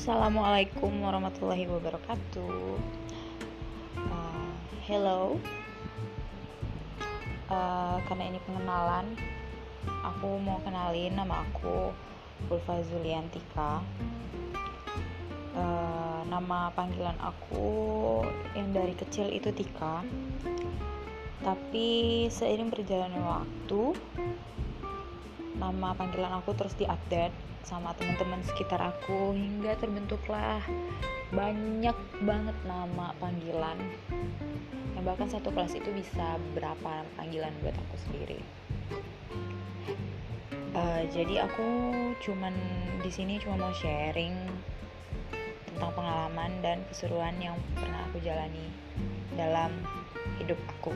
Assalamualaikum warahmatullahi wabarakatuh. Uh, hello. Uh, karena ini pengenalan, aku mau kenalin nama aku Ulfa Zuliantika. Uh, nama panggilan aku yang dari kecil itu Tika. Tapi seiring berjalannya waktu, nama panggilan aku terus diupdate sama teman-teman sekitar aku hingga terbentuklah banyak banget nama panggilan yang bahkan satu kelas itu bisa berapa panggilan buat aku sendiri uh, jadi aku cuman di sini cuma mau sharing tentang pengalaman dan keseruan yang pernah aku jalani dalam hidup aku.